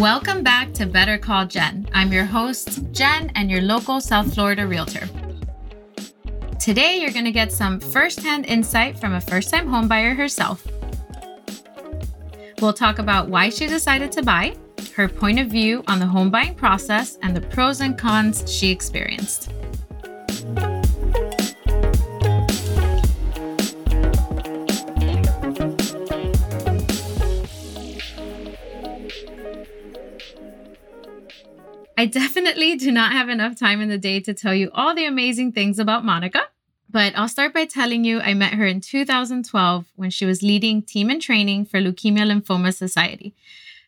Welcome back to Better Call Jen. I'm your host, Jen, and your local South Florida realtor. Today, you're going to get some firsthand insight from a first time homebuyer herself. We'll talk about why she decided to buy, her point of view on the home buying process, and the pros and cons she experienced. I definitely do not have enough time in the day to tell you all the amazing things about Monica, but I'll start by telling you I met her in 2012 when she was leading Team in Training for Leukemia Lymphoma Society.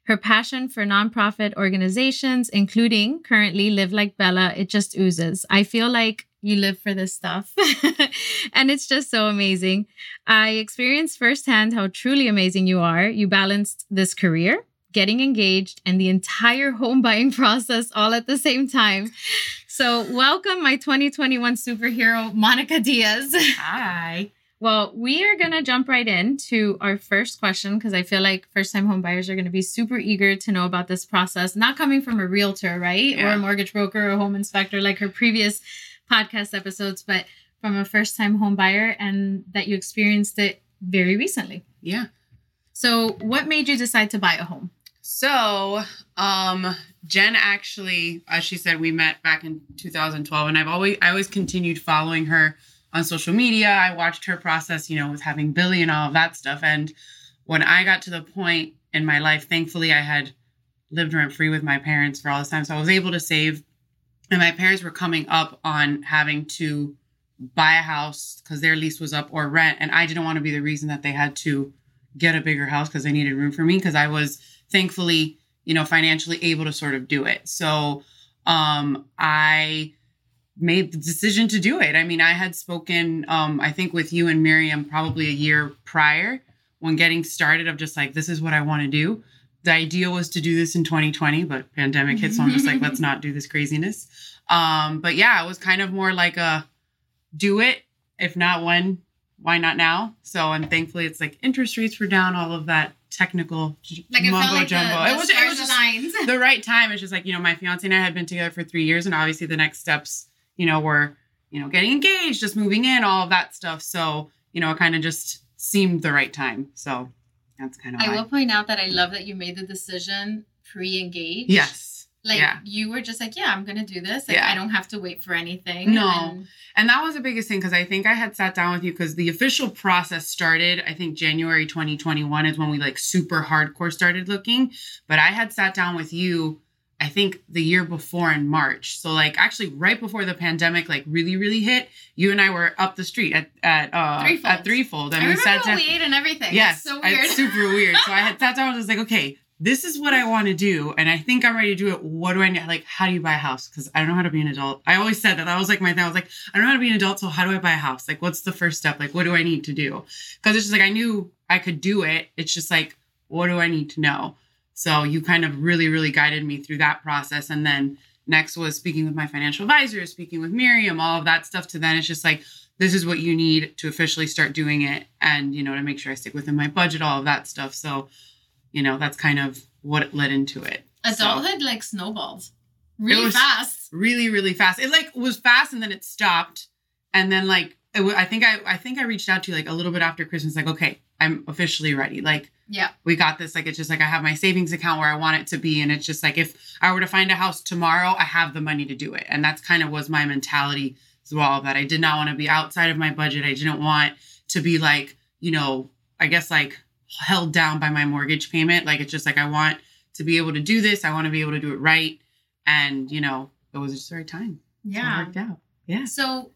Her passion for nonprofit organizations, including currently Live Like Bella, it just oozes. I feel like you live for this stuff. and it's just so amazing. I experienced firsthand how truly amazing you are. You balanced this career, getting engaged, and the entire home buying process all at the same time. So, welcome, my 2021 superhero, Monica Diaz. Hi. Well, we are going to jump right into our first question because I feel like first time home buyers are going to be super eager to know about this process, not coming from a realtor, right? Yeah. Or a mortgage broker or home inspector like her previous podcast episodes, but from a first time home buyer and that you experienced it very recently. Yeah. So, what made you decide to buy a home? So, um, Jen actually, as she said, we met back in 2012, and I've always, I always continued following her on social media. I watched her process, you know, with having Billy and all of that stuff. And when I got to the point in my life, thankfully, I had lived rent free with my parents for all this time, so I was able to save. And my parents were coming up on having to buy a house because their lease was up or rent, and I didn't want to be the reason that they had to get a bigger house because they needed room for me because I was thankfully, you know, financially able to sort of do it. So um I made the decision to do it. I mean, I had spoken um I think with you and Miriam probably a year prior when getting started of just like this is what I want to do. The idea was to do this in 2020, but pandemic hit so I'm just like let's not do this craziness. Um but yeah, it was kind of more like a do it if not when why not now? So and thankfully it's like interest rates were down, all of that technical Like it felt mumbo like jumbo. the, the it was, it was just aligned. the right time. It's just like, you know, my fiance and I had been together for three years, and obviously the next steps, you know, were, you know, getting engaged, just moving in, all of that stuff. So, you know, it kind of just seemed the right time. So that's kind of I why. will point out that I love that you made the decision pre-engaged. Yes. Like Yeah. you were just like, yeah, I'm gonna do this. Like Yeah. I don't have to wait for anything. No. And And that was the biggest thing because I think I had sat down with you because the official process started, I think January 2021 is when we like super hardcore started looking. But I had sat down with you, I think the year before in March. So like actually right before the pandemic like really, really hit, you and I were up the street at at uh Threefold. at Threefold. I And we remember sat down. we ate and everything. Yes. It's so it's weird. super weird. So I had sat down and was like, okay, this is what I want to do, and I think I'm ready to do it. What do I need? Like, how do you buy a house? Because I don't know how to be an adult. I always said that. That was like my thing. I was like, I don't know how to be an adult, so how do I buy a house? Like, what's the first step? Like, what do I need to do? Because it's just like I knew I could do it. It's just like, what do I need to know? So you kind of really, really guided me through that process, and then next was speaking with my financial advisor, speaking with Miriam, all of that stuff. To then it's just like this is what you need to officially start doing it and you know to make sure i stick within my budget all of that stuff so you know that's kind of what led into it. So, Adulthood like snowballs really fast. really really fast. It like was fast and then it stopped. And then like it, wa- i think i i think i reached out to you like a little bit after christmas like okay i'm officially ready. Like Yeah. we got this like it's just like i have my savings account where i want it to be. And it's just like if i were to find a house tomorrow i have the money to do it. And that's kind of was my mentality all of that i did not want to be outside of my budget. I didn't want to be like you know i guess like held down by my mortgage payment like it's just like i want to be able to do this i want to be able to do it right and you know it was just the right time So it Yeah. worked out yeah So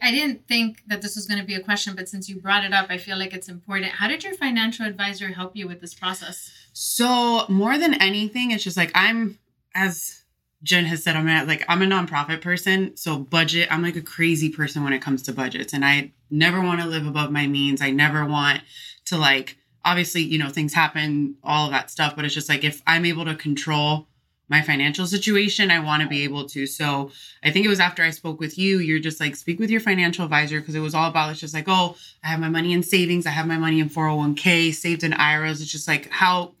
I didn't think that this was going to be a question, but since you brought it up, I feel like it's important. How did your financial advisor help you with this process? So more than anything, it's just like I'm as Jen has said, I'm at like I'm a nonprofit person. So budget, I'm like a crazy person when it comes to budgets. And I never want to live above my means. I never want to like obviously, you know, things happen, all of that stuff. But it's just like if I'm able to control my financial situation, I want to be able to. So I think it was after I spoke with you, you're just like, speak with your financial advisor because it was all about it's just like, oh, I have my money in savings, I have my money in 401k, saved in IRAs. It's just like how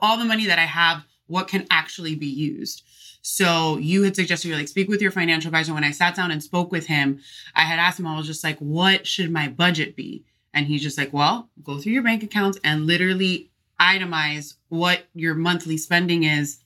all the money that I have what can actually be used. So you had suggested you're like speak with your financial advisor. When I sat down and spoke with him, I had asked him, I was just like, what should my budget be? And he's just like, well, go through your bank accounts and literally itemize what your monthly spending is.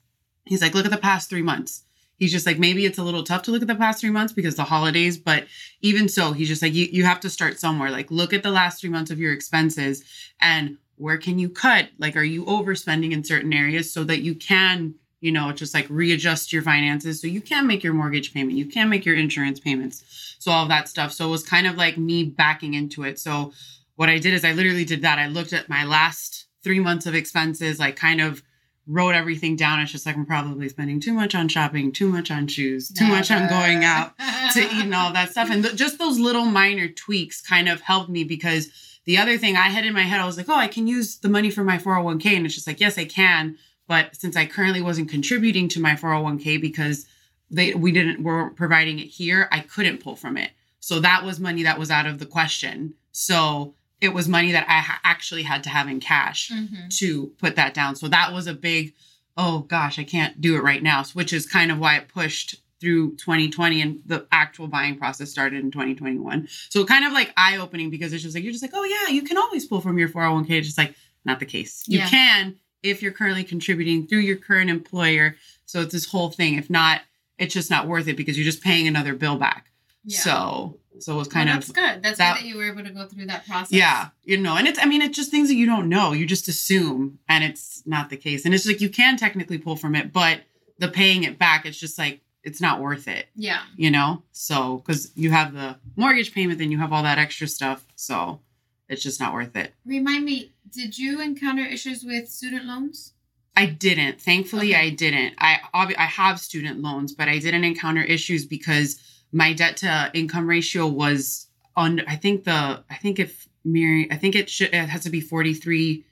He's like, look at the past three months. He's just like, maybe it's a little tough to look at the past three months because the holidays, but even so, he's just like, you, you have to start somewhere. Like, look at the last three months of your expenses and where can you cut? Like, are you overspending in certain areas so that you can, you know, just like readjust your finances so you can make your mortgage payment, you can make your insurance payments, so all of that stuff. So it was kind of like me backing into it. So what I did is I literally did that. I looked at my last three months of expenses, like kind of wrote everything down. It's just like I'm probably spending too much on shopping, too much on shoes, too Never. much on going out to eat and all that stuff. And th- just those little minor tweaks kind of helped me because the other thing I had in my head, I was like, oh, I can use the money for my 401k. And it's just like, yes, I can. But since I currently wasn't contributing to my 401k because they we didn't weren't providing it here, I couldn't pull from it. So that was money that was out of the question. So it was money that I ha- actually had to have in cash mm-hmm. to put that down. So that was a big, oh gosh, I can't do it right now, which is kind of why it pushed through 2020 and the actual buying process started in 2021. So kind of like eye opening because it's just like, you're just like, oh yeah, you can always pull from your 401k. It's just like, not the case. You yeah. can if you're currently contributing through your current employer. So it's this whole thing. If not, it's just not worth it because you're just paying another bill back. Yeah. So so it was kind well, that's of that's good. That's that, good that you were able to go through that process. Yeah, you know, and it's I mean it's just things that you don't know. You just assume, and it's not the case. And it's like you can technically pull from it, but the paying it back, it's just like it's not worth it. Yeah. You know, so because you have the mortgage payment, then you have all that extra stuff, so it's just not worth it. Remind me, did you encounter issues with student loans? I didn't. Thankfully, okay. I didn't. I I have student loans, but I didn't encounter issues because my debt to income ratio was on I think the I think if Miri I think it should it has to be 43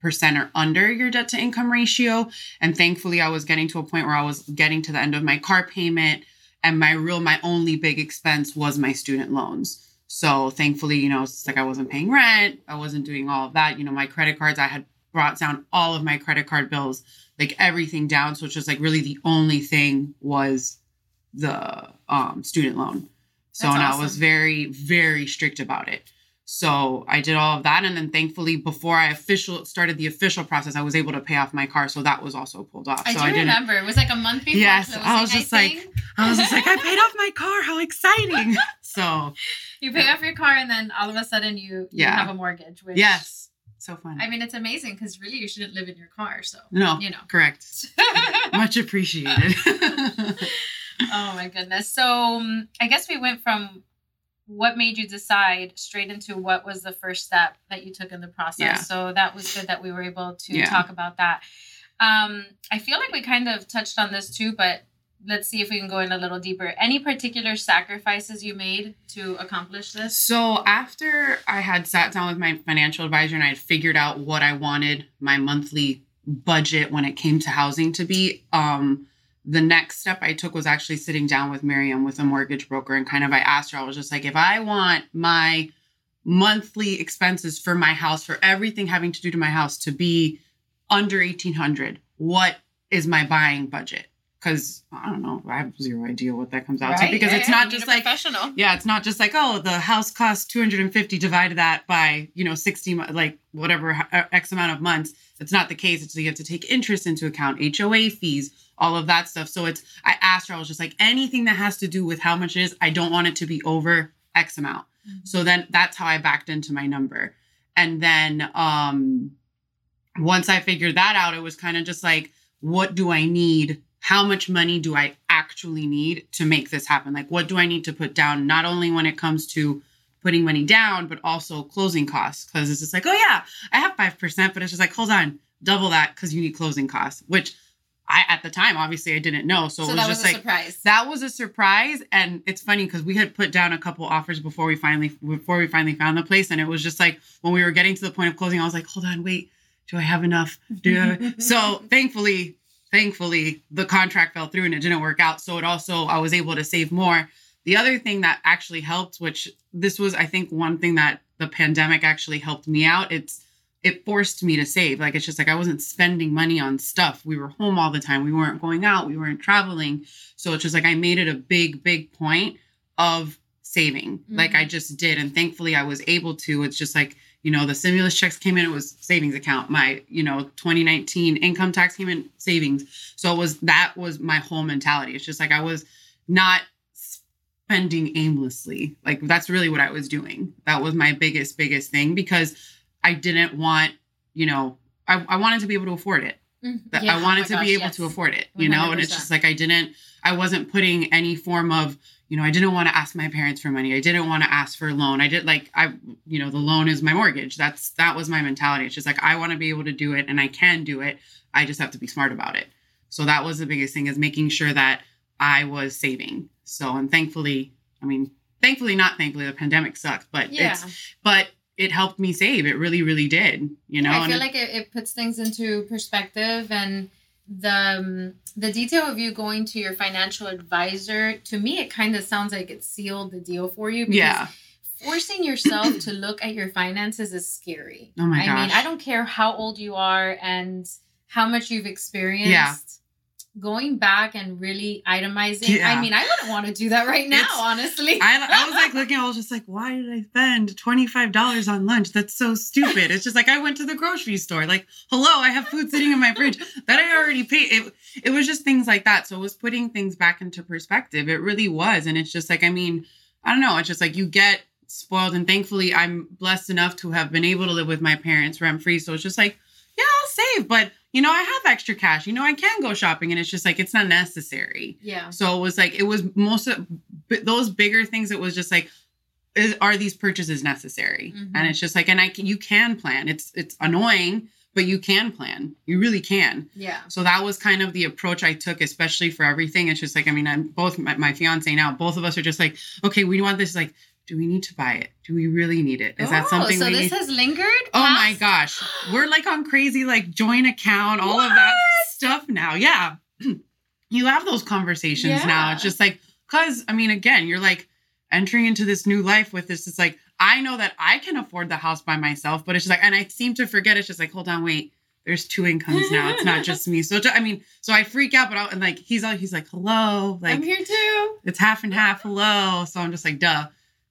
percent or under your debt to income ratio and thankfully I was getting to a point where I was getting to the end of my car payment and my real my only big expense was my student loans so thankfully you know it's like I wasn't paying rent I wasn't doing all of that you know my credit cards I had brought down all of my credit card bills like everything down so it's just like really the only thing was the um, student loan. So and I was very, very strict about it. So I did all of that, and then thankfully, before I official started the official process, I was able to pay off my car, so that was also pulled off. I so do I remember it was like a month before. Yes, so I was just like, I was just like, I paid off my car. How exciting! so you pay off your car, and then all of a sudden you, you yeah. have a mortgage. Which, yes, so fun. I mean, it's amazing because really you shouldn't live in your car. So no, you know, correct. Much appreciated oh my goodness. So um, I guess we went from what made you decide straight into what was the first step that you took in the process. Yeah. So that was good that we were able to yeah. talk about that. Um, I feel like we kind of touched on this too, but let's see if we can go in a little deeper. Any particular sacrifices you made to accomplish this? So after I had sat down with my financial advisor and I had figured out what I wanted my monthly budget when it came to housing to be, um, the next step I took was actually sitting down with Miriam with a mortgage broker and kind of I asked her, I was just like, if I want my monthly expenses for my house, for everything having to do to my house to be under 1800, what is my buying budget? Because I don't know, I have zero idea what that comes out right? to because yeah, it's not just like professional. Yeah, it's not just like oh, the house costs 250 divided that by you know 60 like whatever uh, x amount of months. It's not the case. It's you have to take interest into account, HOA fees, all of that stuff. So it's I asked her, I was just like, anything that has to do with how much it is, I don't want it to be over X amount. Mm-hmm. So then that's how I backed into my number. And then um once I figured that out, it was kind of just like, what do I need? How much money do I actually need to make this happen? Like, what do I need to put down? Not only when it comes to putting money down, but also closing costs. Cause it's just like, oh yeah, I have 5%, but it's just like, hold on, double that because you need closing costs, which I at the time obviously I didn't know, so, so it was just was like surprise. that was a surprise, and it's funny because we had put down a couple offers before we finally before we finally found the place, and it was just like when we were getting to the point of closing, I was like, hold on, wait, do I have enough? Do I so thankfully, thankfully the contract fell through and it didn't work out, so it also I was able to save more. The other thing that actually helped, which this was I think one thing that the pandemic actually helped me out, it's it forced me to save. Like it's just like I wasn't spending money on stuff. We were home all the time. We weren't going out. We weren't traveling. So it's just like I made it a big, big point of saving. Mm-hmm. Like I just did. And thankfully I was able to. It's just like, you know, the stimulus checks came in, it was savings account. My, you know, 2019 income tax came in savings. So it was that was my whole mentality. It's just like I was not spending aimlessly. Like that's really what I was doing. That was my biggest, biggest thing because I didn't want, you know, I, I wanted to be able to afford it. Mm-hmm. Yeah, I wanted oh to gosh, be able yes. to afford it, you 100%. know, and it's just like I didn't, I wasn't putting any form of, you know, I didn't want to ask my parents for money. I didn't want to ask for a loan. I did like, I, you know, the loan is my mortgage. That's, that was my mentality. It's just like, I want to be able to do it and I can do it. I just have to be smart about it. So that was the biggest thing is making sure that I was saving. So, and thankfully, I mean, thankfully, not thankfully, the pandemic sucked, but yeah. it's, but it helped me save. It really, really did. You know, yeah, I feel like it, it puts things into perspective and the um, the detail of you going to your financial advisor to me it kind of sounds like it sealed the deal for you yeah forcing yourself to look at your finances is scary oh my i gosh. mean i don't care how old you are and how much you've experienced yeah going back and really itemizing. Yeah. I mean, I wouldn't want to do that right now, it's, honestly. I, I was like looking, I was just like, why did I spend $25 on lunch? That's so stupid. It's just like I went to the grocery store. Like, hello, I have food sitting in my fridge that I already paid. It, it was just things like that. So it was putting things back into perspective. It really was. And it's just like, I mean, I don't know. It's just like you get spoiled. And thankfully, I'm blessed enough to have been able to live with my parents rent free. So it's just like, save. But you know, I have extra cash. You know, I can go shopping, and it's just like it's not necessary. Yeah. So it was like it was most of those bigger things. It was just like, is, are these purchases necessary? Mm-hmm. And it's just like, and I you can plan. It's it's annoying, but you can plan. You really can. Yeah. So that was kind of the approach I took, especially for everything. It's just like, I mean, I'm both my, my fiance now. Both of us are just like, okay, we want this. Like, do we need to buy it? Do we really need it? Is oh, that something? Oh, so this need? has lingered. Oh my gosh, we're like on crazy like joint account, all what? of that stuff now. Yeah, you have those conversations yeah. now. It's just like because I mean, again, you're like entering into this new life with this. It's like I know that I can afford the house by myself, but it's just like, and I seem to forget. It's just like, hold on, wait. There's two incomes now. It's not just me. So I mean, so I freak out, but I, and like he's all he's like, hello, like I'm here too. It's half and half. Hello. So I'm just like, duh.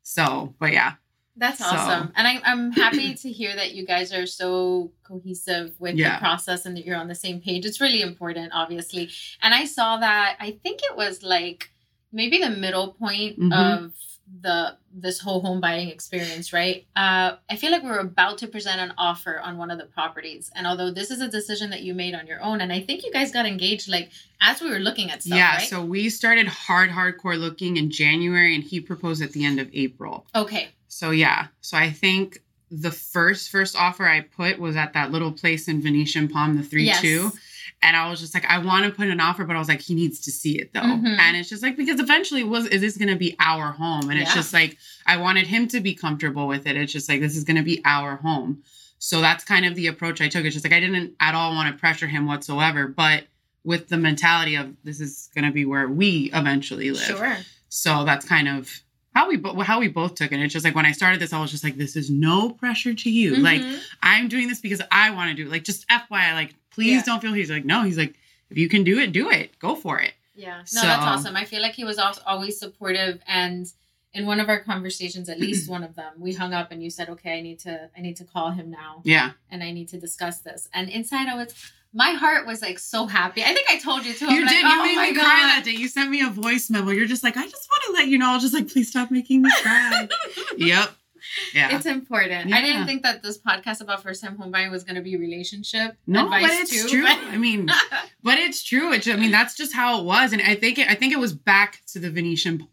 So, but yeah. That's awesome. So. And I, I'm happy to hear that you guys are so cohesive with yeah. the process and that you're on the same page. It's really important, obviously. And I saw that, I think it was like maybe the middle point mm-hmm. of the this whole home buying experience, right? Uh, I feel like we are about to present an offer on one of the properties, and although this is a decision that you made on your own, and I think you guys got engaged like as we were looking at stuff. Yeah, right? so we started hard, hardcore looking in January, and he proposed at the end of April. Okay. So yeah, so I think the first first offer I put was at that little place in Venetian Palm, the three yes. two and I was just like, I want to put an offer, but I was like, he needs to see it though. Mm-hmm. And it's just like because eventually was is this gonna be our home? And yeah. it's just like I wanted him to be comfortable with it. It's just like this is gonna be our home. So that's kind of the approach I took. It's just like I didn't at all want to pressure him whatsoever, but with the mentality of this is gonna be where we eventually live. Sure. So that's kind of how we bo- how we both took it. It's just like when I started this, I was just like, this is no pressure to you. Mm-hmm. Like I'm doing this because I want to do it. Like just FYI, like please yeah. don't feel. He's like, no. He's like, if you can do it, do it. Go for it. Yeah. No, so, that's awesome. I feel like he was always supportive and in one of our conversations at least one of them we hung up and you said okay i need to i need to call him now yeah and i need to discuss this and inside i was my heart was like so happy. I think I told you too. You I'm did. Like, you oh made me God. cry that day. You sent me a voice memo. You're just like, I just want to let you know. I was just like, please stop making me cry. yep. Yeah. It's important. Yeah. I didn't think that this podcast about first time home buying was going to be relationship no, but it's too, true. But... I mean, but it's true. It's, I mean, that's just how it was. And I think it, I think it was back to the Venetian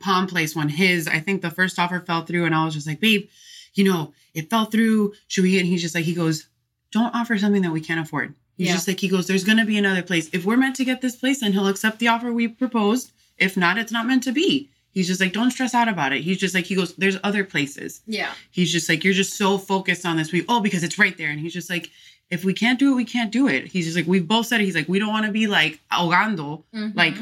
Palm place when his, I think the first offer fell through and I was just like, babe, you know, it fell through. Should we? And he's just like, he goes, don't offer something that we can't afford. He's yeah. just like, he goes, there's going to be another place. If we're meant to get this place, then he'll accept the offer we proposed. If not, it's not meant to be. He's just like, don't stress out about it. He's just like, he goes, there's other places. Yeah. He's just like, you're just so focused on this. We, oh, because it's right there. And he's just like, if we can't do it, we can't do it. He's just like, we've both said it. He's like, we don't want to be like ahogando, mm-hmm. like,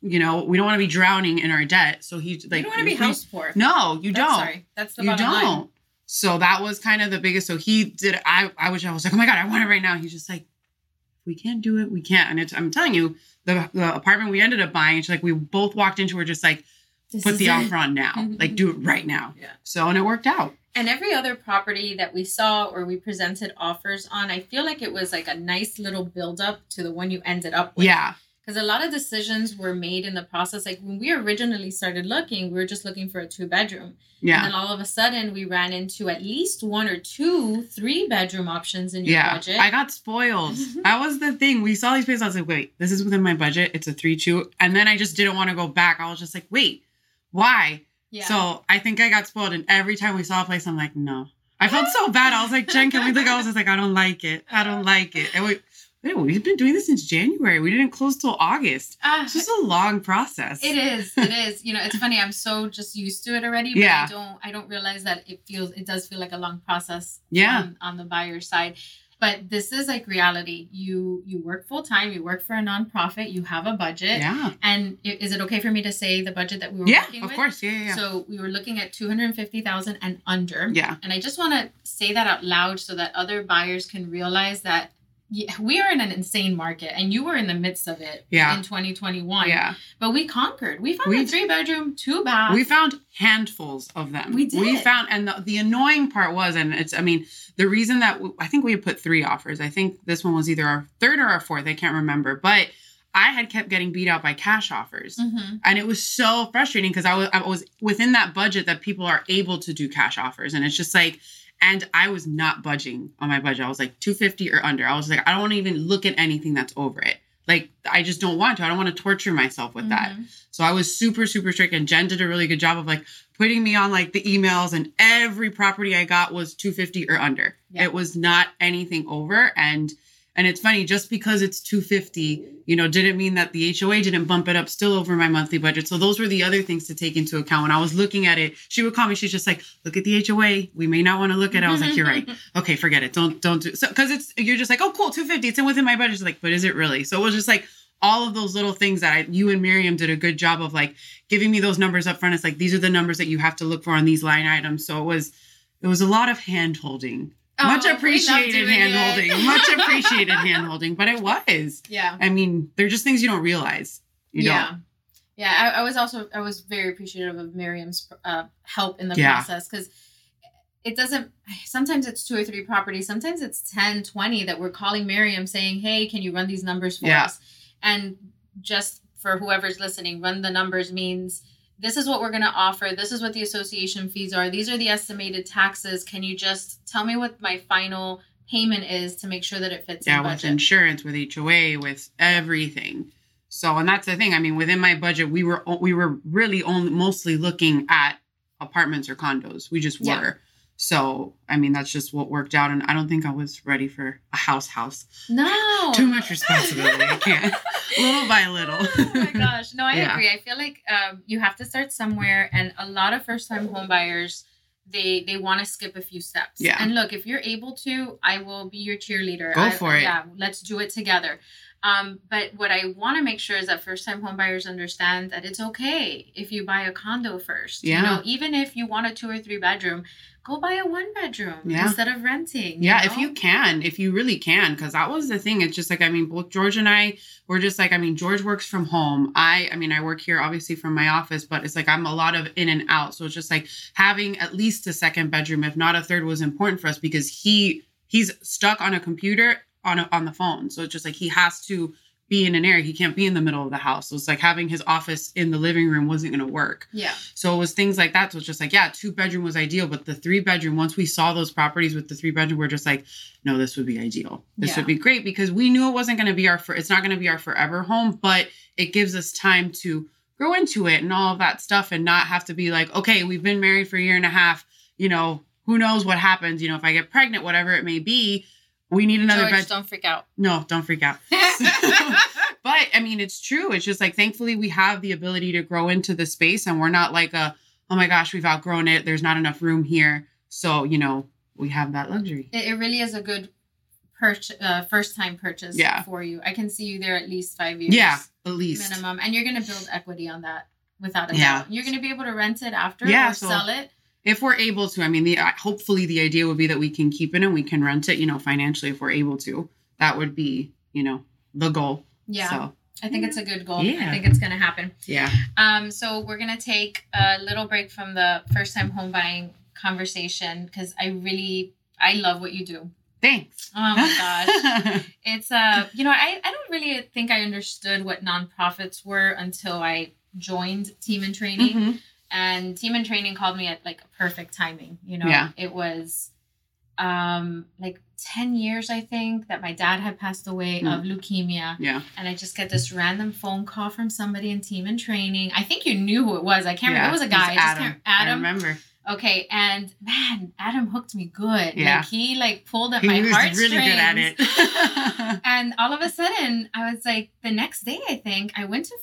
you know, we don't want to be drowning in our debt. So he's like, you don't want to be house poor. No, you That's, don't. Sorry, that's the you don't. Line. So that was kind of the biggest. So he did. I I wish I was like, oh my god, I want it right now. He's just like, we can't do it. We can't. And it's, I'm telling you, the, the apartment we ended up buying, it's like we both walked into. We're just like, This put the it. offer on now. like do it right now. Yeah. So and it worked out. And every other property that we saw or we presented offers on, I feel like it was like a nice little build up to the one you ended up with. Yeah. Because a lot of decisions were made in the process. Like when we originally started looking, we were just looking for a two bedroom. Yeah. And then all of a sudden we ran into at least one or two three bedroom options in your Yeah. budget. I got spoiled. that was the thing. We saw these places. I was like, wait, this is within my budget. It's a three two. And then I just didn't want to go back. I was just like, wait, why? yeah. So I think I got spoiled. And every time we saw a place, I'm like, no. I felt so bad. I was like, Jen, can we look? I was just like, I don't like it. I don't like it. And we, wait, we've been doing this since January. We didn't close till August. Ah, It's just a long process. It is. It is. You know, it's funny. I'm so just used to it already. But Yeah. I don't. I don't realize that it feels. It does feel like a long process. Yeah. On, on the buyer side, but this is like reality. You you work full time. You work for a nonprofit. You have a budget. Yeah. And is it okay for me to say the budget that we were Yeah, of with? course. Yeah, yeah, yeah. So we were looking at two hundred fifty thousand and under. yeah. And I just want to say that out loud so that other buyers can realize that we are in an insane market and you were in the midst of it Yeah. in 2021. Yeah. But we conquered. We found We- a three bedroom, two bath. We found handfuls of them. We did We found, and the, the annoying part was, and it's, I mean, the reason that w- I think we had put three offers. I think this one was either our third or our fourth. I can't remember, but I had kept getting beat out by cash offers. Mhm. And it was so frustrating because I was, I was within that budget that people are able to do cash offers. And it's just like, and I was not budging on my budget. I was like 250 or under. I was like, I don't want to even look at anything that's over it. Like, I just don't want to. I don't want to torture myself with that. Mhm. So I was super, super strict. And Jen did a really good job of like putting me on like the emails, and every property I got was 250 or under. Yeah. It was not anything over. And and it's funny, just because it's 250, you know, didn't mean that the HOA didn't bump it up still over my monthly budget. So those were the other things to take into account. When I was looking at it, she would call me, she's just like, look at the HOA. We may not want to look at it. I was like, you're right. Okay, forget it. Don't don't do so because it's you're just like, oh cool, 250. It's in within my budget. It's like, but is it really? So it was just like all of those little things that I, you and Miriam did a good job of like giving me those numbers up front. It's like these are the numbers that you have to look for on these line items. So it was it was a lot of hand holding. Much Oh, love appreciated doing hand holding. Much appreciated hand holding. But it was. Yeah. I mean, they're just things you don't realize. You yeah. don't. Yeah. I, I was also I was very appreciative of Miriam's uh, help in the Yeah. process because it doesn't sometimes it's two or three properties sometimes it's 10 20 that we're calling miriam saying hey can you run these numbers for Yeah. us and just for whoever's listening run the numbers means this is what we're going to offer this is what the association fees are these are the estimated taxes can you just tell me what my final payment is to make sure that it fits yeah in with insurance with HOA with everything. So and that's the thing I mean within my budget we were we were really only mostly looking at apartments or condos we just were. Yeah. So I mean that's just what worked out and I don't think I was ready for a house house. No. Too much responsibility I can't. Little by little. Oh my gosh. No i Yeah. agree. I feel like um, you have to start somewhere and a lot of first time homebuyers, they they want to skip a few steps. Yeah. and look if you're able to i will be your cheerleader. Go I- for it. yeah let's do it together um, but what i want to make sure is that first time homebuyers understand that it's okay if you buy a condo first Yeah. you know even if you want a two or three bedroom go buy a one bedroom Yeah. instead of renting Yeah, if know? you can, if you really can, because that was the thing. It's just like I mean, both George and I were just like I mean, George works from home. I I mean, I work here obviously from my office, but it's like I'm a lot of in and out. So it's just like having at least a second bedroom, if not a third, was important for us because he he's stuck on a computer on a, on the phone. So it's just like he has to be in an area. He can't be in the middle of the house. So it's like having his office in the living room wasn't going to work. yeah So it was things like that. So it's just like, yeah, two bedroom was ideal, but the three bedroom, once we saw those properties with the three bedroom, we're just like, no, this would be ideal. This Yeah. would be great because we knew it wasn't going to be our, for, it's not going to be our forever home, but it gives us time to grow into it and all of that stuff and not have to be like, okay, we've been married for a year and a half, you know, who knows what happens, you know, if I get pregnant, whatever it may be, we need another George, bed. don't freak out No, don't freak out. but I mean, it's true. It's just like thankfully we have the ability to grow into the space, and we're not like a oh my gosh, we've outgrown it. There's not enough room here, so you know we have that luxury. it, it really is a good uh, first time purchase Yeah. for you. I can see you there at least five years. Yeah, at least. minimum, and you're gonna build equity on that without a Yeah. doubt. You're gonna be able to rent it after Yeah, or so- sell it if we're able to i mean the hopefully the idea would be that we can keep it and we can rent it you know financially if we're able to that would be you know the goal Yeah. so I think it's a good goal. Yeah. I think it's going to happen. yeah Um, so we're gonna take a little break from the first time home buying conversation because I really I love what you do. thanks Oh my gosh. It's uh you know, I, I don't really think I understood what nonprofits were until I joined Team in Training. Mhm. And Team in Training called me at like perfect timing. You know, Yeah. it was um like 10 years I think that my dad had passed away Mm. of leukemia yeah and I just get this random phone call from somebody in team in training. I think you knew who it was. I can't yeah remember. It was a guy. I just adam. i remember Okay, and man, Adam hooked me good. Yeah. Like he like pulled at he my was heartstrings. really good at it And all of a sudden, I was like, the next day, I think I went to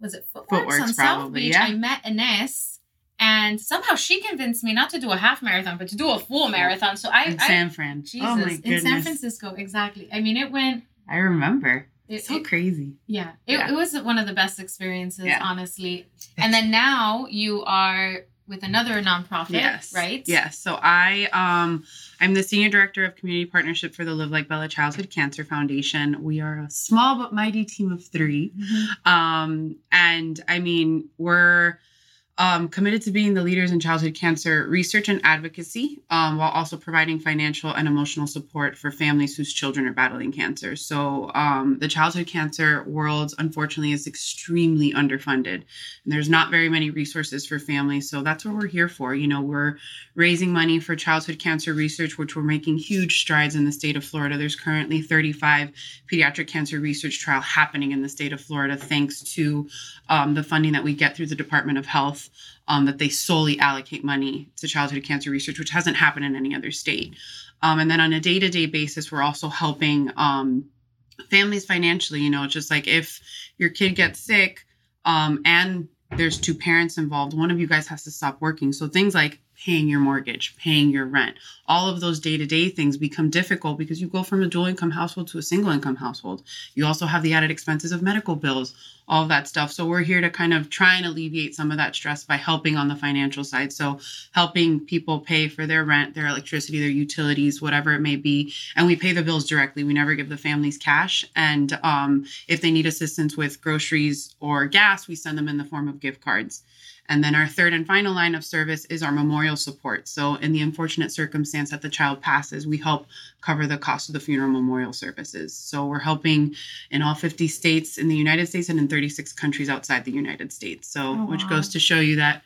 was it Footworks, Footworks, on South probably, Beach. yeah. I met Ines, and somehow she convinced me not to do a half marathon, but to do a full marathon. So I, in I san fran Jesus, oh my in San Francisco, exactly. I mean, it went. i remember It, so it- crazy yeah, it, Yeah. it was one of the best experiences, Yeah. honestly. And then now you are with another nonprofit, yes right? yes so i um i'm the senior director of community partnership for the live like bella childhood cancer foundation we are a small but mighty team of three Mhm. um and i mean we're um, committed to being the leaders in childhood cancer research and advocacy um, while also providing financial and emotional support for families whose children are battling cancer. So um, the childhood cancer world unfortunately is extremely underfunded. And there's not very many resources for families. So that's what we're here for. You know we're raising money for childhood cancer research which we're making huge strides in the state of florida. There's currently 35 pediatric cancer research trial happening in the state of florida thanks to um, the funding that we get through the department of health um, that they solely allocate money to childhood cancer research which hasn't happened in any other state. Um, and then on a day-to-day basis we're also helping um, families financially you know just like if your kid gets sick um, and there's two parents involved one of you guys has to stop working. So things like paying your mortgage paying your rent. All of those day-to-day things become difficult because you go from a dual income household to a single income household. You also have the added expenses of medical bills all of that stuff. So we're here to kind of try and alleviate some of that stress by helping on the financial side. So helping people pay for their rent their electricity their utilities whatever it may be. And we pay the bills directly. We never give the families cash. And um, if they need assistance with groceries or gas we send them in the form of gift cards and then our third and final line of service is our memorial support. So, in the unfortunate circumstance that the child passes, we help cover the cost of the funeral memorial services. So, we're helping in all 50 states in the United States and in 36 countries outside the United States. So, Oh, which wow. goes to show you that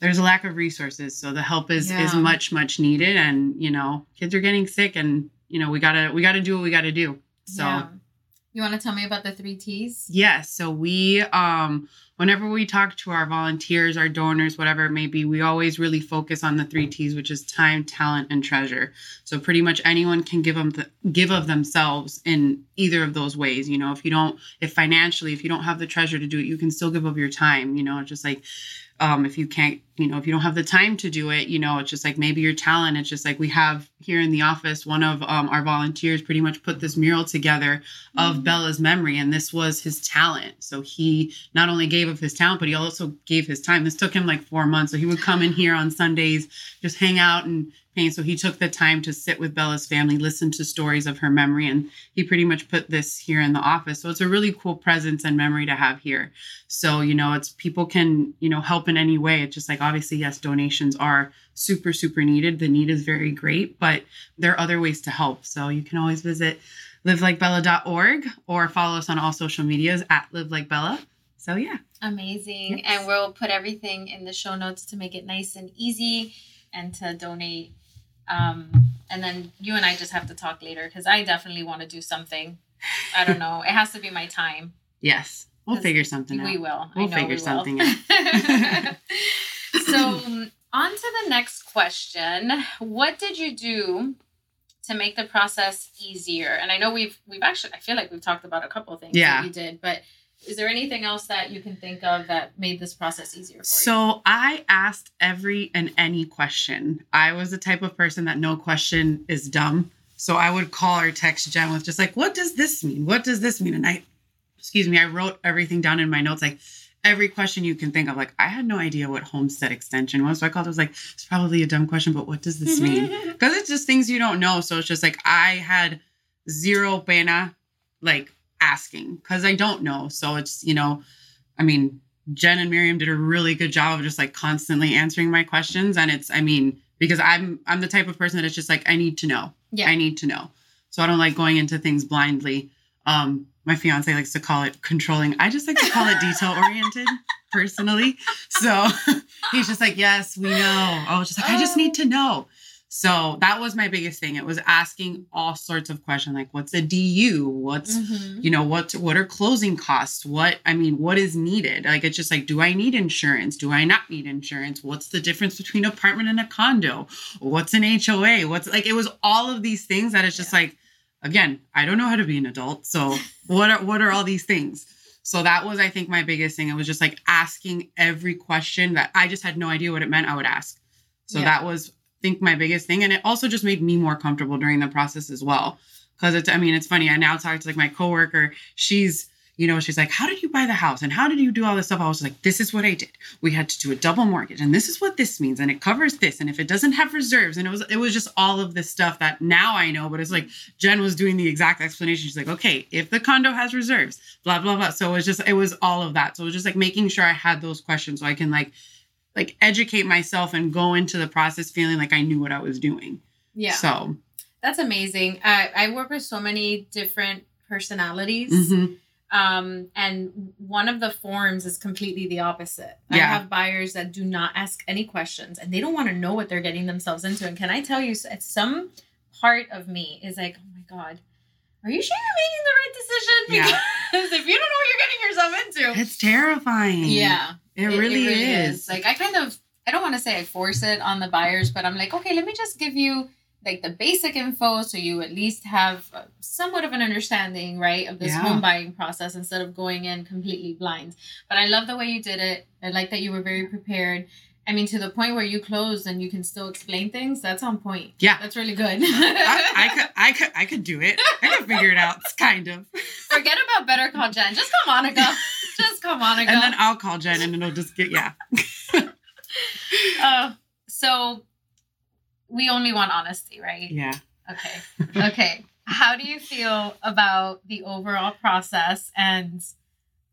there's a lack of resources. So, the help is is much much needed and, you know, kids are getting sick and, you know, we got to we got to do what we got to do. So, Yeah. You want to tell me about the three T's? Yes. So we, um, whenever we talk to our volunteers, our donors, whatever it may be, we always really focus on the three T's, which is time, talent, and treasure. So pretty much anyone can give them the, give of themselves in either of those ways. You know, if you don't, if financially, if you don't have the treasure to do it, you can still give of your time. You know, just like um, if you can't, you know, if you don't have the time to do it, you know, it's just like maybe your talent. It's just like we have here in the office, one of um, our volunteers pretty much put this mural together of Mhm. Bella's memory, and this was his talent. So he not only gave of his talent, but he also gave his time. This took him like four months. So he would come in here on Sundays, just hang out and paint. So he took the time to sit with Bella's family, listen to stories of her memory, and he pretty much put this here in the office. So it's a really cool presence and memory to have here. So, you know, it's people can, you know, help in any way. It's just like obviously, yes, donations are super, super needed. The need is very great, but there are other ways to help. So you can always visit livelikebella.org or follow us on all social medias at live like bella. So yeah. Amazing. Yes. And we'll put everything in the show notes to make it nice and easy and to donate. Um, and then you and I just have to talk later because I definitely want to do something. I don't know. It has to be my time. Yes. We'll figure something out. We will. We'll know figure we will. something out. so, on to the next question. What did you do to make the process easier? And I know we've we've actually I feel like we've talked about a couple of things Yeah. that you did, but is there anything else that you can think of that made this process easier for you? So I asked every and any question. I was the type of person that no question is dumb. So I would call or text Jen with just like, what does this mean? What does this mean? And I, excuse me, I wrote everything down in my notes, like every question you can think of. Like, I had no idea what homestead extension was. So I called, I was like, it's probably a dumb question, but what does this mean? Because it's just things you don't know. So it's just like, I had zero pena, like asking, because I don't know. So it's, you know, I mean, Jen and Miriam did a really good job of just like constantly answering my questions. And it's, I mean, because I'm I'm the type of person that it's just like I need to know. Yeah. I need to know. So I don't like going into things blindly. Um, my fiance likes to call it controlling. I just like to call it detail oriented personally. So he's just like, yes, we know. I was just like, I just need to know. So that was my biggest thing. It was asking all sorts of questions like what's a DU? What's Mhm. you know what what are closing costs? What i mean what is needed? Like it's just like do i need insurance? Do i not need insurance? What's the difference between apartment and a condo? What's an hoa what's like it was all of these things that it's just like again i don't know how to be an adult so what are what are all these things? So that was i think my biggest thing. It was just like asking every question that i just had no idea what it meant i would ask. So Yeah. that was think my biggest thing and it also just made me more comfortable during the process as well. Because it's i mean it's funny i now talk to like my coworker she's you know she's like how did you buy the house? And how did you do all this stuff? I was like this is what i did. We had to do a double mortgage and this is what this means and it covers this and if it doesn't have reserves and it was it was just all of this stuff that now i know but it's like jen was doing the exact explanation. She's like okay if the condo has reserves blah blah blah. So it was just it was all of that. So it was just like making sure i had those questions so i can like like educate myself and go into the process feeling like i knew what i was doing Yeah. so That's amazing. I, I work with so many different personalities. mhm. Um, and one of the forms is completely the opposite. Yeah. I have buyers that do not ask any questions and they don't want to know what they're getting themselves into. And can I tell you, some part of me is like, oh my God, are you sure you're making the right decision? Yeah. Because if you don't know what you're getting yourself into, it's terrifying yeah, it, really, is. Like I kind of, I don't want to say I force it on the buyers, but I'm like, okay, let me just give you like the basic info so you at least have uh, somewhat of an understanding, right, of this Yeah. home buying process instead of going in completely blind. But I love the way you did it. I like that you were very prepared. I mean, to the point where you closed and you can still explain things. That's on point. Yeah. That's really good. I, I could I could I could do it. I could figure it out. Kind of. Forget about better call Jen. Just call Monica. Just call Monica. And then I'll call Jen and it'll just get yeah. Uh, so we only want honesty, right? Yeah. Okay. Okay. How do you feel about the overall process and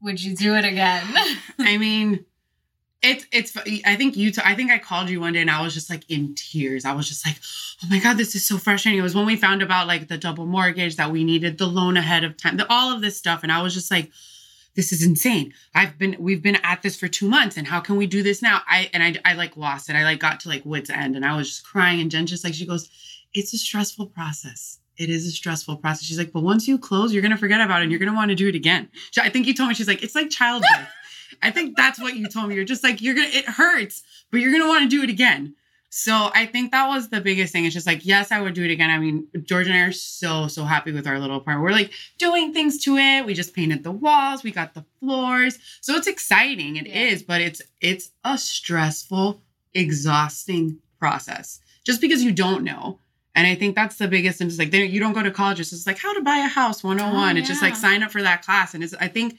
would you do it again? I mean, it's it's. I think you. T- I think I called you one day and I was just like in tears. I was just like, oh my god, this is so frustrating. It was when we found about like the double mortgage that we needed the loan ahead of time, the, all of this stuff, and I was just like, this is insane. I've been we've been at this for two months, and how can we do this now? I and I I like lost it. I like got to like wits end, and I was just crying. And Jen just like she goes, it's a stressful process. It is a stressful process. She's like, but once you close, you're gonna forget about it, and you're gonna want to do it again. I think you told me she's like, it's like childbirth. I think that's what you told me. You're just like, you're gonna, it hurts, but you're gonna want to do it again. So I think that was the biggest thing. It's just like, yes, I would do it again. I mean, George and I are so, so happy with our little apartment. We're like doing things to it. We just painted the walls, we got the floors. So it's exciting. It is, Yeah. but it's it's a stressful, exhausting process. Just because you don't know. And I think that's the biggest thing. It's like they, you don't go to college. It's just like how to buy a house 101. Oh, It's just like sign up for that class. And it's I think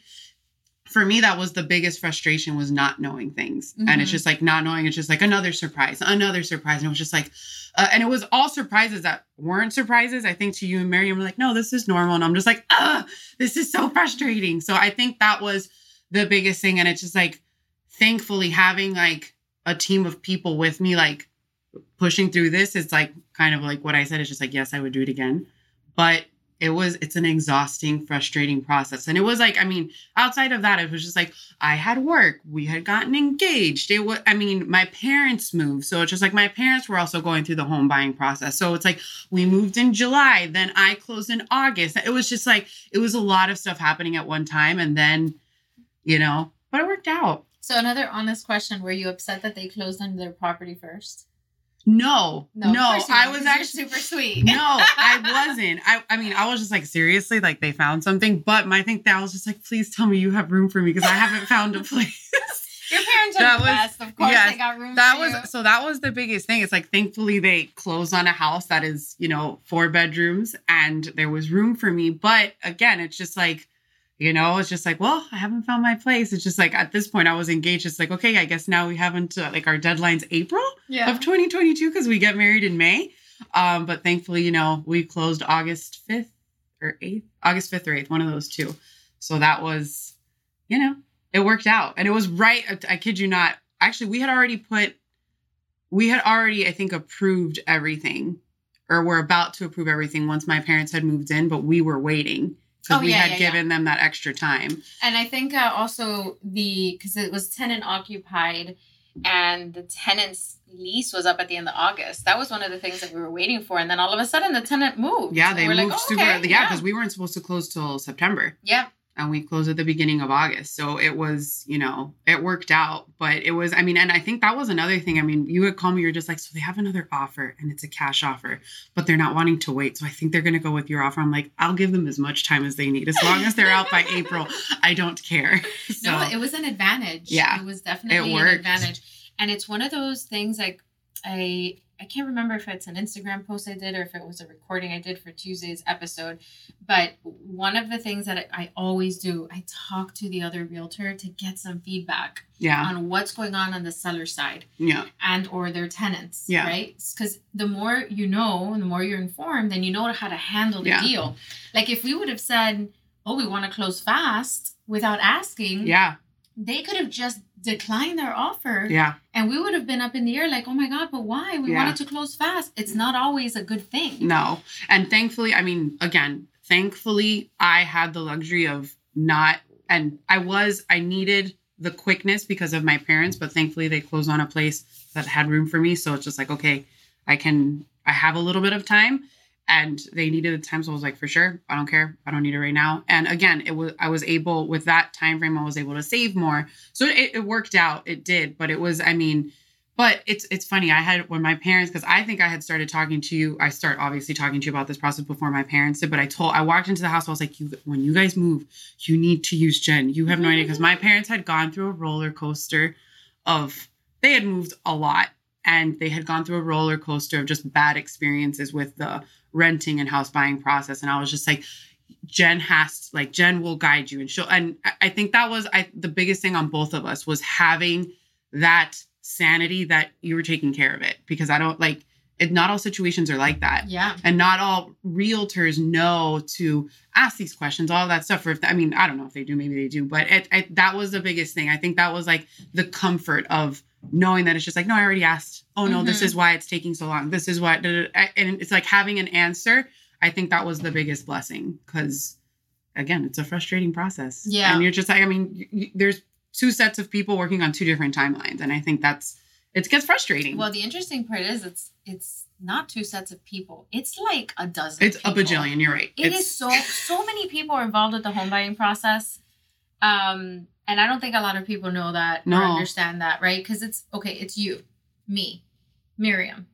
for me that was the biggest frustration was not knowing things. And it's Mhm. just like not knowing it's just like another surprise another surprise. And it was just like uh, and it was all surprises that weren't surprises. I think to you and miriam were like no this is normal. And i'm just like ah this is so frustrating. So i think that was the biggest thing. And it's just like thankfully having like a team of people with me like pushing through this it's like kind of like what i said it's just like yes i would do it again. But it was it's an exhausting frustrating process. And it was like i mean outside of that it was just like i had work we had gotten engaged. It was i mean my parents moved. So it's just like my parents were also going through the home buying process. So it's like we moved in july then i closed in august. It was just like it was a lot of stuff happening at one time and then you know but it worked out. So another honest question, were you upset that they closed on their property first? No no, you i was actually super sweet. no, I wasn't. I, I mean, I was just like, seriously, like they found something. But my thing that I was just like, please tell me you have room for me because I haven't found a place. Your parents are That the was- best. Of course, yes, they got room that for was you. so that was the biggest thing. It's like thankfully they closed on a house that is, you know, four bedrooms and there was room for me. But again, it's just like, you know, it's just like, well, I haven't found my place. It's just like at this point, I was engaged. It's like, okay, I guess now we haven't uh, like our deadline's April Yeah. of 2022 because we get married in May. Um, but thankfully, you know, we closed August 5th or 8th, August 5th or 8th, one of those two. So that was, you know, it worked out. And it was right. I kid you not. Actually, we had already put, we had already, I think, approved everything or were about to approve everything once my parents had moved in, but we were waiting because Oh, we yeah, had yeah, yeah. given them that extra time. And I think uh, also the because it was tenant occupied, and the tenant's lease was up at the end of August. That was one of the things that we were waiting for, and then all of a sudden the tenant moved. Yeah, they moved like, oh, super. okay, yeah, because we weren't supposed to close till September. yeah, and we closed at the beginning of August. So it was, you know, it worked out. But it was, I mean, and I think that was another thing. I mean, you would call me, you're just like, so they have another offer and it's a cash offer, but they're not wanting to wait. So I think they're going to go with your offer. I'm like, I'll give them as much time as they need. As long as they're out by April, I don't care. So no, it was an advantage. Yeah, it was definitely an worked. advantage, and it's one of those things like I. I can't remember if it's an Instagram post I did or if it was a recording I did for Tuesday's episode. But one of the things that I, always do, I talk to the other realtor to get some feedback yeah, on what's going on on the seller side yeah, and or their tenants Yeah. right because the more you know and the more you're informed then you know how to handle the Yeah. deal like if we would have said oh we want to close fast without asking yeah, they could have just declined their offer yeah, and we would have been up in the air like oh my god but why we Yeah. wanted to close fast it's not always a good thing no. And thankfully, I mean, again, thankfully, I had the luxury of not, and I was, I needed the quickness because of my parents, but thankfully they closed on a place that had room for me. So it's just like, okay, I can, I have a little bit of time. And they needed the time, so I was like, for sure, I don't care, I don't need it right now. And again, it was I was able with that time frame, I was able to save more, so it, it worked out. It did, but it was, I mean, but it's it's funny. I had when my parents, because I think I had started talking to you. I start obviously talking to you about this process before my parents did. But I told I walked into the house. I was like, you when you guys move, you need to use Jen. You have no mm-hmm. idea because my parents had gone through a roller coaster of they had moved a lot and they had gone through a roller coaster of just bad experiences with the renting and house buying process. And I was just like, Jen has like Jen will guide you. And she'll and I- think that was I the biggest thing on both of us was having that sanity that you were taking care of it. Because I don't like it not all situations are like that. Yeah. And not all realtors know to ask these questions all that stuff. Or if I mean I don't know if they do maybe they do. But it, it that was the biggest thing. I think that was like the comfort of knowing that it's just like no I already asked oh no this Mhm. is why it's taking so long this is why da, da, da. and it's like having an answer I think that was the biggest blessing because again it's a frustrating process Yeah. and you're just like I mean there's two sets of people working on two different timelines and I think that's it gets frustrating well the interesting part is it's it's not two sets of people it's like a dozen it's a bajillion you're right It it's is so so many people are involved with the home buying process. Um, and I don't think a lot of people know that No. or understand that, right? Because it's okay, it's you, me, Miriam,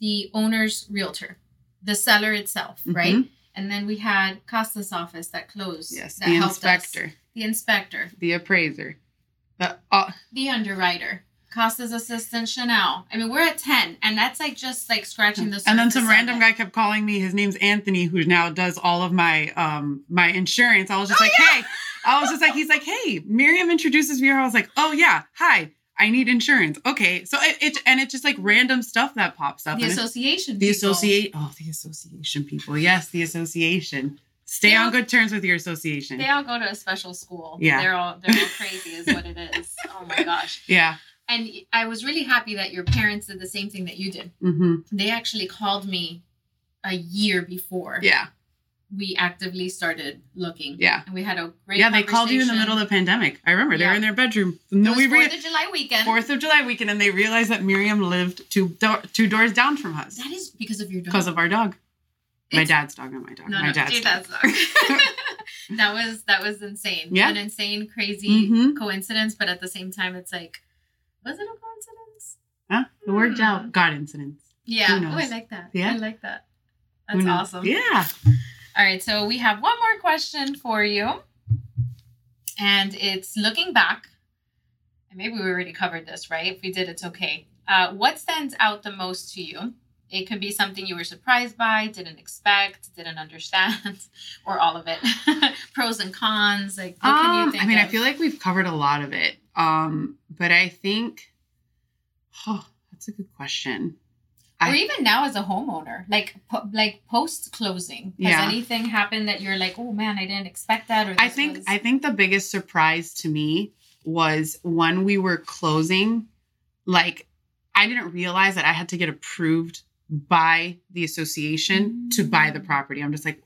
the owner's realtor, the seller itself, right? Mhm. And then we had Costa's office that closed. yes that the helped us. inspector The inspector, the appraiser the uh, the underwriter, Costa's assistant Chanel. I mean, we're at ten, and that's like just like scratching the surface. and then some random guy kept calling me his name's anthony who now does all of my um my insurance i was just Oh, like hey i was just like he's like hey miriam introduces me. I was like oh yeah. Hi. I need insurance. Okay. So it, it and it's just like random stuff that pops up. The association. the associate oh the association people. Yes the association. Stay They on all- good terms with your association. They all go to a special school. Yeah. They're all they're all crazy is what it is. Oh my gosh. yeah. And I was really happy that your parents did the same thing that you did. mm-hmm. They actually called me a year before. Yeah we actively started looking. Yeah. And we had a great yeah they called you in the middle of the pandemic i remember they were in their bedroom It no was we Fourth re- of July weekend. Fourth of July weekend, and they realized that Miriam lived two do- two doors down from us That is because of your dog. because of our dog. My dad's dog, not my dog. No, my no, dad's your dog. dad's dog. that was that was insane. Yeah. An insane, crazy Mhm. coincidence, but at the same time, it's like, was it a coincidence? Huh? It worked Hmm. out. God incidents. Yeah. Oh, I like that. Yeah. I like that. That's awesome. Yeah. All right, so we have one more question for you. And it's looking back. And maybe we already covered this, right? If we did, it's okay. Uh, what stands out the most to you It could be something you were surprised by, didn't expect, didn't understand, or all of it. Pros and cons. Like, what can you Um, think? I mean, I feel like we've covered a lot of it. Um, but I think, oh, that's a good question. Or I- even now as a homeowner, like po- like post closing, has Yeah. anything happened that you're like, oh man, I didn't expect that? Or I think was- I think the biggest surprise to me was when we were closing, like I didn't realize that I had to get approved by the association to buy the Mm. property. I'm just like,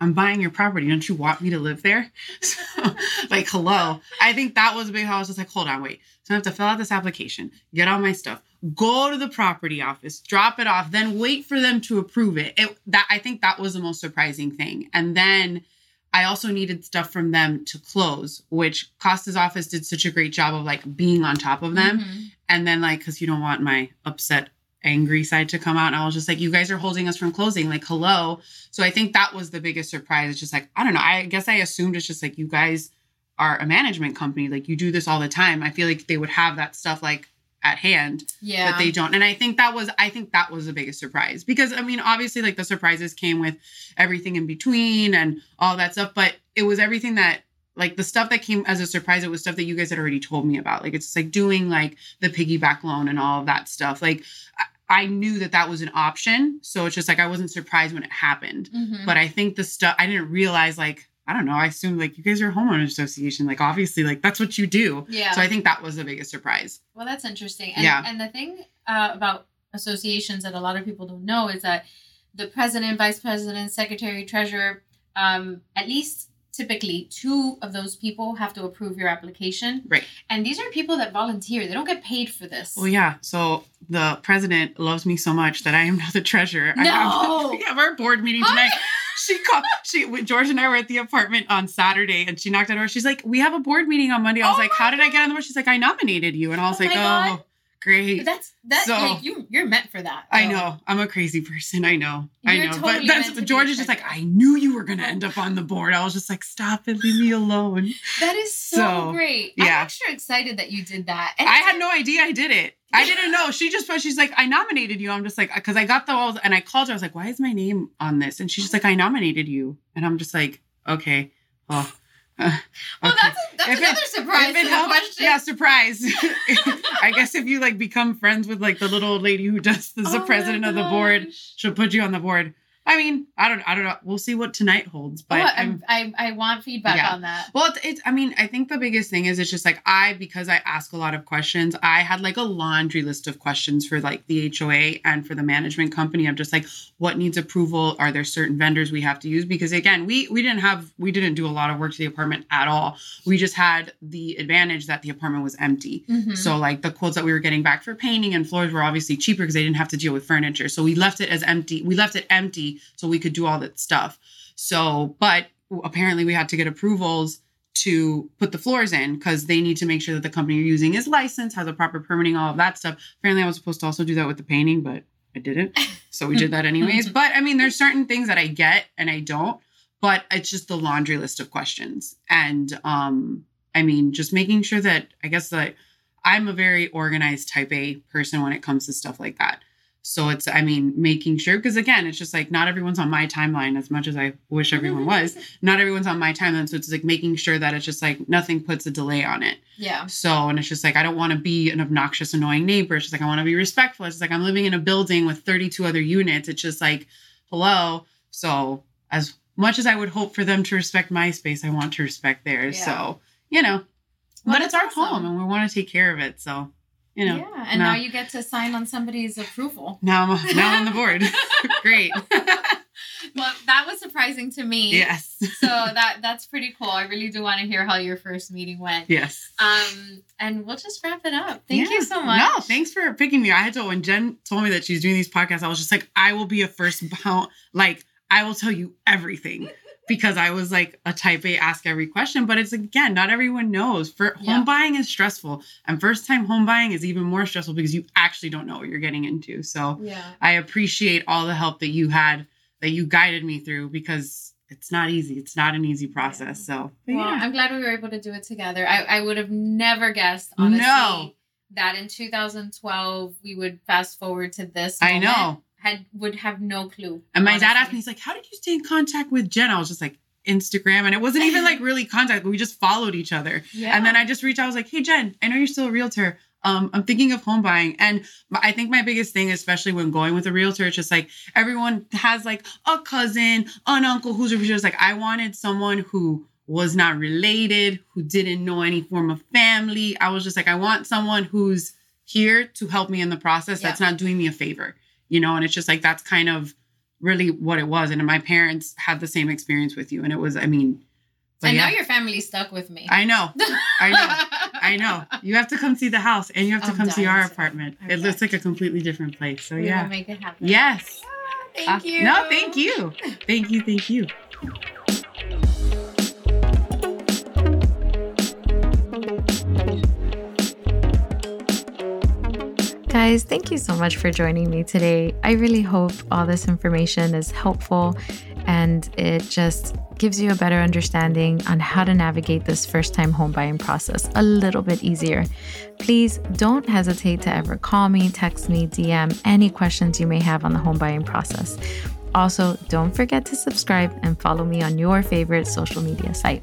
I'm buying your property. Don't you want me to live there? So, like, hello. I think that was a big. I was just like, hold on, wait. So I have to fill out this application, get all my stuff, go to the property office, drop it off, then wait for them to approve it. it that I think that was the most surprising thing. And then I also needed stuff from them to close, which Costa's office did such a great job of like being on top of them. Mhm. And then like, cause you don't want my upset, angry side to come out. And I was just like, you guys are holding us from closing. Like, hello. So I think that was the biggest surprise. It's just like, I don't know. I guess I assumed it's just like you guys are a management company. Like you do this all the time. I feel like they would have that stuff like at hand Yeah. but they don't. And I think that was I think that was the biggest surprise because I mean obviously like the surprises came with everything in between and all that stuff, but it was everything that like the stuff that came as a surprise it was stuff that you guys had already told me about. Like it's just like doing like the piggyback loan and all of that stuff. Like I, knew that that was an option, so it's just like I wasn't surprised when it happened. Mhm. But I think the stuff I didn't realize like I don't know. I assume like you guys are a homeowner association. Like obviously like that's what you do. yeah. So I think that was the biggest surprise. Well, that's interesting. And, Yeah. and the thing uh, about associations that a lot of people don't know is that the president, vice president, secretary, treasurer, um, at least typically two of those people have to approve your application. Right. And these are people that volunteer. They don't get paid for this. Well, yeah. So the president loves me so much that I am now the treasurer. I No. have, we have our board meeting tonight. She called. She when George and I were at the apartment on Saturday, and she knocked on our door. She's like, "We have a board meeting on Monday." I was Oh like, "How did I get on the board?" She's like, "I nominated you," and I was Oh like, "Oh, God. Great." That's that So- like you you're meant for that. I know. I'm a crazy person. I know. I You're know. totally but that's meant to be George is just like. I knew you were gonna end up on the board. I was just like, stop it, leave me alone. That is so, So, great. I'm yeah. extra excited that you did that. And I had no idea I did it. I didn't know. She just, she's like, I nominated you. I'm just like, because I got the walls and I called her. I was like, why is my name on this? And she's just like, I nominated you. And I'm just like, okay, well, uh, Well, okay. that's a, that's If it- another surprise If helps- question. yeah, surprise. I guess if you like become friends with like the little old lady who does the Oh president of the board, she'll put you on the board. I mean, I don't, I don't know. We'll see what tonight holds, but Oh, I'm, I'm, I, I want feedback Yeah. on that. well, it's, it's, I mean, I think the biggest thing is it's just like I, because I ask a lot of questions, I had like a laundry list of questions for like the HOA and for the management company. I'm just like, what needs approval? Are there certain vendors we have to use? Because again, we we didn't have, we didn't do a lot of work to the apartment at all. We just had the advantage that the apartment was empty. Mhm. So like the quotes that we were getting back for painting and floors were obviously cheaper because they didn't have to deal with furniture. So we left it as empty. We left it empty so we could do all that stuff. So, but apparently we had to get approvals to put the floors in because they need to make sure that the company you're using is licensed, has a proper permitting, all of that stuff. Apparently I was supposed to also do that with the painting, but I didn't. So we did that anyways. But I mean, there's certain things that I get and I don't, but it's just the laundry list of questions. And um, I mean, just making sure that I guess that I'm a very organized type A person when it comes to stuff like that. So it's, I mean, making sure, because again, it's just like not everyone's on my timeline as much as I wish everyone mm-hmm. was. Not everyone's on my timeline. So it's like making sure that it's just like nothing puts a delay on it. Yeah. So, and it's just like, I don't want to be an obnoxious, annoying neighbor. It's just like, I want to be respectful. It's like, I'm living in a building with 32 other units. It's just like, hello. So, as much as I would hope for them to respect my space, I want to respect theirs. Yeah. So, you know, Well, but it's our awesome. home and we want to take care of it. So, you know, yeah. And no. now you get to sign on somebody's approval. now I'm now I'm on the board. Great. Well, that was surprising to me. yes. So that that's pretty cool. I really do want to hear how your first meeting went. Yes. Um, and we'll just wrap it up. Thank Yeah. you so much. No, thanks for picking me. I had to when Jen told me that she's doing these podcasts, I was just like, I will be a first bound, like I will tell you everything. Because I was like a type A ask every question, but it's again, not everyone knows. For Yeah. home buying is stressful. And first time home buying is even more stressful because you actually don't know what you're getting into. So Yeah. I appreciate all the help that you had, that you guided me through because it's not easy. It's not an easy process. So Well, yeah. I'm glad we were able to do it together. I, I would have never guessed, honestly, No. that in 2012 we would fast forward to this. I know. Had would have no clue. And my dad asked me, he's like, How did you stay in contact with Jen? I was just like, Instagram. And it wasn't even like really contact, but we just followed each other. Yeah. And then I just reached out, I was like, Hey, Jen, I know you're still a realtor. Um, I'm thinking of home buying. And I think my biggest thing, especially when going with a realtor, it's just like everyone has like a cousin, an uncle who's a realtor. It's like I wanted someone who was not related, who didn't know any form of family. I was just like, I want someone who's here to help me in the process that's not doing me a favor, you know? And it's just like, that's kind of really what it was. And my parents had the same experience with you. And it was, I mean, but I know your family stuck with me. I know, I know, I know. You have to come see the house and you have to I'm come see our apartment. I'm It looks like a completely different place. So We yeah. make it happen. Yes. Thank Uh, you. No, thank you. Thank you. Thank you. Guys, thank you so much for joining me today. I really hope all this information is helpful and it just gives you a better understanding on how to navigate this first time home buying process a little bit easier. Please don't hesitate to ever call me, text me, DM any questions you may have on the home buying process. Also, don't forget to subscribe and follow me on your favorite social media site.